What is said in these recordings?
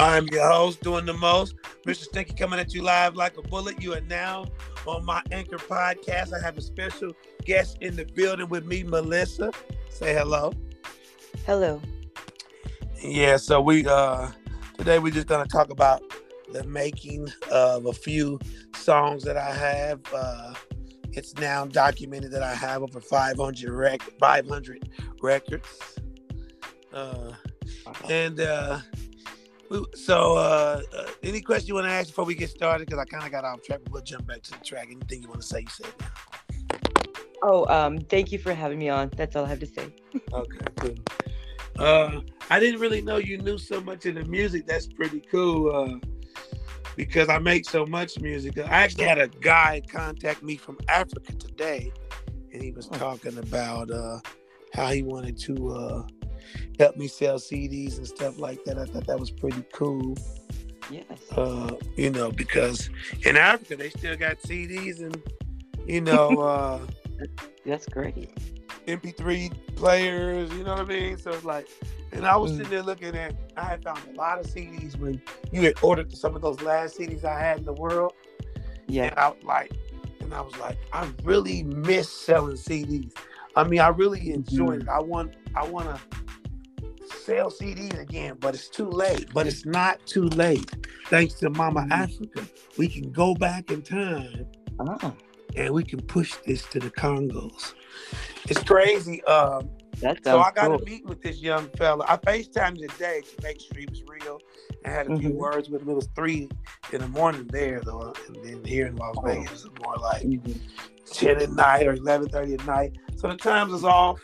I'm your host, doing the most. Mr. Stinky coming at you live like a bullet. You are now on my Anchor podcast. I have a special guest in the building with me, Malissa. Say hello. Hello. Yeah, so we uh today we're just gonna talk about the making of a few songs that I have. Uh it's now documented that I have over 500 rec 500 records. Uh and uh so, uh, uh, any question you want to ask before we get started? Because I kind of got off track. We'll jump back to the track. Anything you want to say, you say now. Oh, um, thank you for having me on. That's all I have to say. okay, cool. Uh, I didn't really know you knew so much of the music. That's pretty cool. Uh, because I make so much music. I actually had a guy contact me from Africa today, and he was oh. talking about uh, how he wanted to uh, help me sell CDs and stuff like that. I thought that was pretty cool. Yes. Uh, you know, because in Africa they still got CDs and you know uh that's great. MP3 players, you know what I mean? So it's like and I was mm. sitting there looking at I had found a lot of CDs when you had ordered some of those last CDs I had in the world. Yeah. And I was like and I was like, I really miss selling CDs. I mean, I really enjoy mm. it. I want I wanna sell CDs again, but it's too late. But it's not too late. Thanks to Mama mm-hmm. Africa, we can go back in time oh. and we can push this to the Congos. It's crazy. Um, so I got cool. to meet with this young fella. I FaceTimed today to make sure he was real and had a mm-hmm. few words with him. It was three in the morning there though, and then here in Las oh. Vegas, it's more like mm-hmm. ten at night or eleven thirty at night. So the times is off.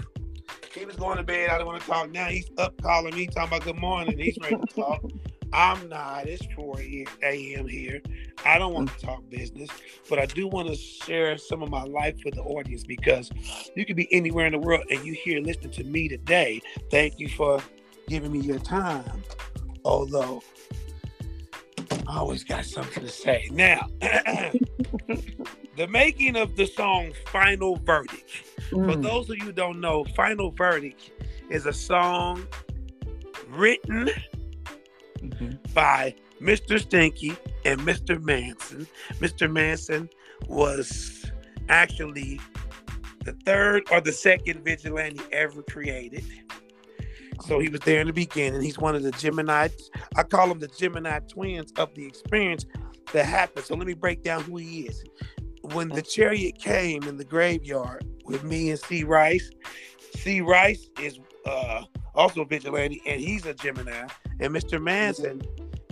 He was going to bed. I didn't want to talk. Now he's up calling me, talking about good morning. He's ready to talk. I'm not. It's 4 a.m. here. I don't want to talk business, but I do want to share some of my life with the audience because you could be anywhere in the world and you here listening to me today. Thank you for giving me your time. Although I always got something to say. Now, the making of the song Final Verdict Mm. For those of you who don't know, Final Verdict is a song written mm-hmm. by Mr. Stinky and Mr. Manson. Mr. Manson was actually the third or the second vigilante ever created. So he was there in the beginning. He's one of the Gemini, I call him the Gemini twins of the experience that happened. So let me break down who he is. When the chariot came in the graveyard, with me and C Rice. C Rice is uh, also a vigilante, and he's a Gemini. And Mr. Manson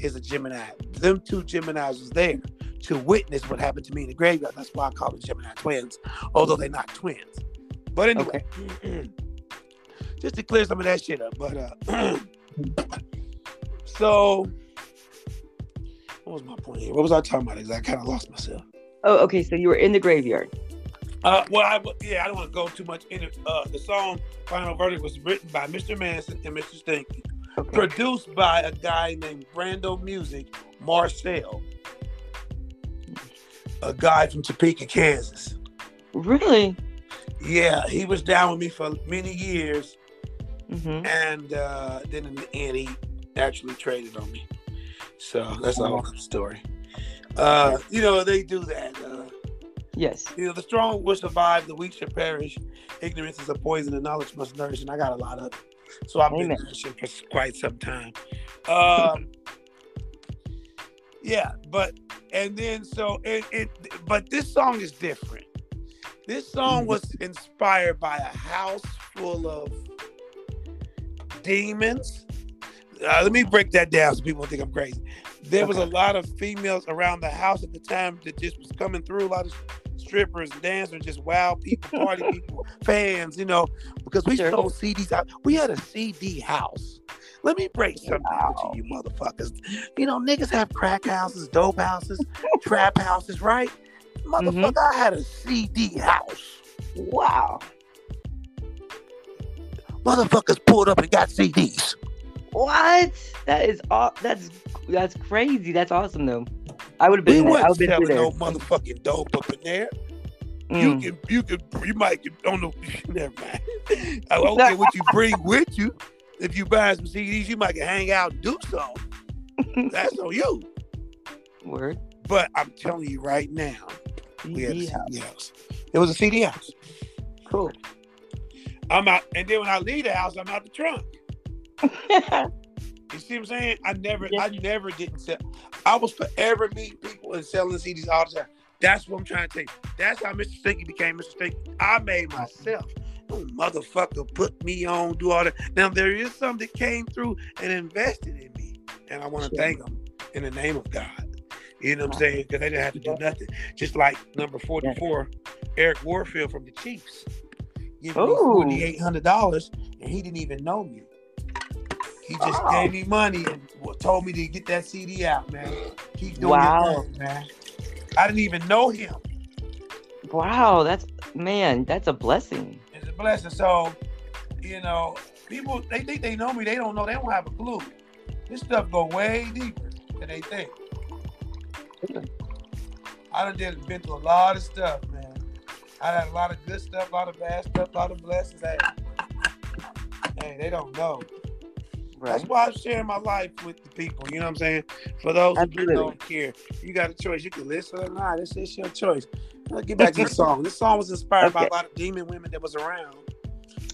is a Gemini. Them two Geminis was there to witness what happened to me in the graveyard. That's why I call them Gemini twins, although they're not twins. But anyway, okay. just to clear some of that shit up. But uh, so, what was my point here? What was I talking about? Because I kind of lost myself. Oh, okay. So you were in the graveyard. Uh, well, I, yeah, I don't want to go too much into uh, the song. Final Verdict was written by Mr. Manson and Mr. Stinky, okay. produced by a guy named Brando Music Marcel, a guy from Topeka, Kansas. Really? Yeah, he was down with me for many years, mm-hmm. and uh, then in the end, he actually traded on me. So that's a whole other story. Uh, you know, they do that. Uh, Yes. You know, the strong will survive, the weak shall perish. Ignorance is a poison, and knowledge must nourish. And I got a lot of it. So I've Amen. been nourishing for quite some time. Um, yeah, but and then so it, it but this song is different. This song mm-hmm. was inspired by a house full of demons. Uh, let me break that down so people don't think I'm crazy. There was a lot of females around the house at the time that just was coming through. A lot of strippers, dancers, just wild people, party people, fans, you know, because we sold CDs out. We had a CD house. Let me break something wow. out to you motherfuckers. You know, niggas have crack houses, dope houses, trap houses, right? Motherfucker, mm-hmm. I had a CD house. Wow. Motherfuckers pulled up and got CDs. What? That is all. That's that's crazy. That's awesome though. I would have been. We wasn't selling no motherfucking dope up in there. Mm. You can, you can, you might get on the. Never mind. I don't care what you bring with you. If you buy some CDs, you might can hang out and do something. That's on you. Word. But I'm telling you right now, we had a CD CD house. It was a CD house. Cool. I'm out, and then when I leave the house, I'm out the trunk. You see what I'm saying? I never, Yeah. I never didn't sell. I was forever meeting people and selling CDs all the time. That's what I'm trying to tell you. That's how Mr. Stinky became Mr. Stinky. I made myself. No motherfucker put me on, do all that. Now there is some that came through and invested in me, and I want to Sure. thank them in the name of God. You know what I'm saying? Because they didn't have to do nothing. Just like number 44, Eric Warfield from the Chiefs. Gave me Ooh. forty-eight hundred dollars, and he didn't even know me. He just gave me money and told me to get that CD out, man. Keep doing Wow. your thing, man. I didn't even know him. wow, that's man, that's a blessing. It's a blessing. So, you know, people they think they know me. They don't know. They don't have a clue. This stuff go way deeper than they think. I done did been through a lot of stuff, man. I had a lot of good stuff, a lot of bad stuff, a lot of blessings. Hey, hey they don't know. That's why I'm sharing my life with the people. You know what I'm saying? For those who don't care, you got a choice. You can listen or not. This is your choice. Now get back to the song. This song was inspired by a lot of demon women that was around.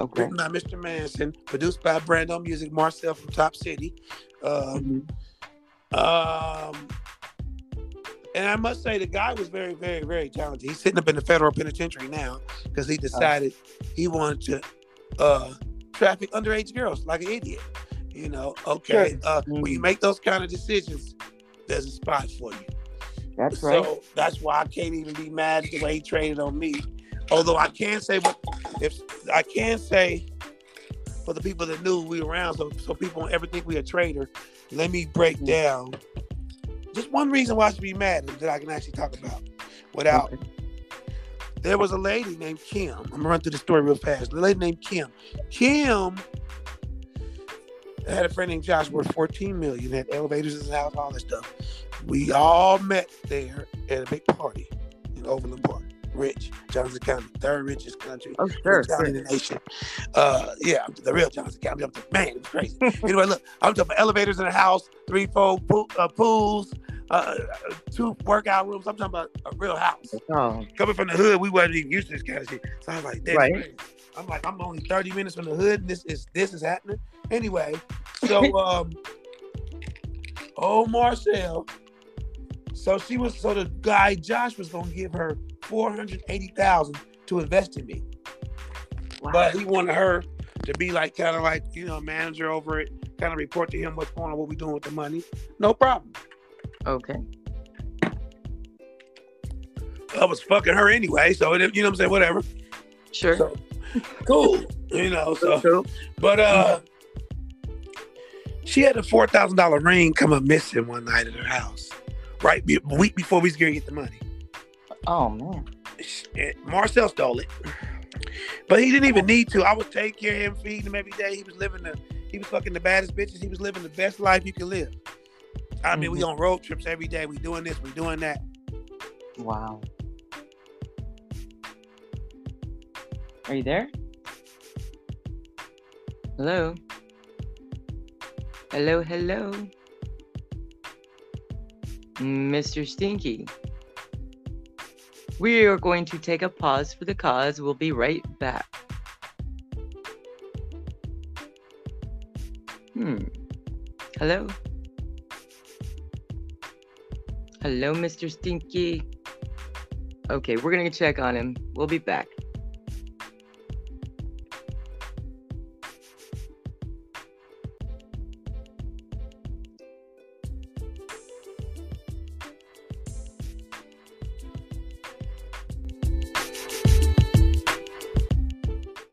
Okay. Written by Mr. Manson, produced by Brando Music, Marcel from Top City. Um, Mhm. um, and I must say, the guy was very, very, very talented. He's sitting up in the federal penitentiary now because he decided he wanted to uh, traffic underage girls like an idiot. You know, okay. Sure. Uh, When you Mhm. make those kind of decisions, there's a spot for you. That's right. So that's why I can't even be mad the way he traded on me. Although I can say, what if I can say for the people that knew we were around, so so people don't ever think we a trader. Let me break Mm. down just one reason why I should be mad that I can actually talk about without. Okay. There was a lady named Kim. I'm gonna run through the story real fast. The lady named Kim. Kim had a friend named Josh worth 14 million, had elevators in his house, all that stuff. We all met there at a big party in Overland Park. Rich, Johnson County, third richest country Oh, sure. county in the nation. Uh, yeah, the real Johnson County. I'm like, man, it was crazy. anyway, look, I'm talking about elevators in the house, three, four pool, uh, pools, uh, two workout rooms. I'm talking about a real house. Oh, Coming from the hood, we wasn't even used to this kind of shit. So I was like, Right. crazy. I'm like, I'm only 30 minutes from the hood, and this is this is happening. Anyway, so um, oh Marcel. So she was so the guy Josh was gonna give her four hundred eighty thousand to invest in me. wow. But he wanted her to be like kind of like, you know, manager over it, kind of report to him what's going on, what we doing with the money. No problem. okay. I was fucking her anyway, so it, you know what I'm saying, whatever. Sure. So cool. You know, so Cool. but uh she had a four thousand dollar ring come up missing one night at her house. Right be- a week before we was gonna get the money. Oh man. Marcel stole it. But he didn't even need to. I was taking care of him, feeding him every day. He was living the he was fucking the baddest bitches. He was living the best life you could live. I mean, we Mhm. on road trips every day. We doing this, we doing that. Wow. Are you there? Hello? Hello, hello. Mr. Stinky. We are going to take a pause for the cause. We'll be right back. Hmm. Hello? Hello, Mr. Stinky. Okay, we're gonna check on him. We'll be back.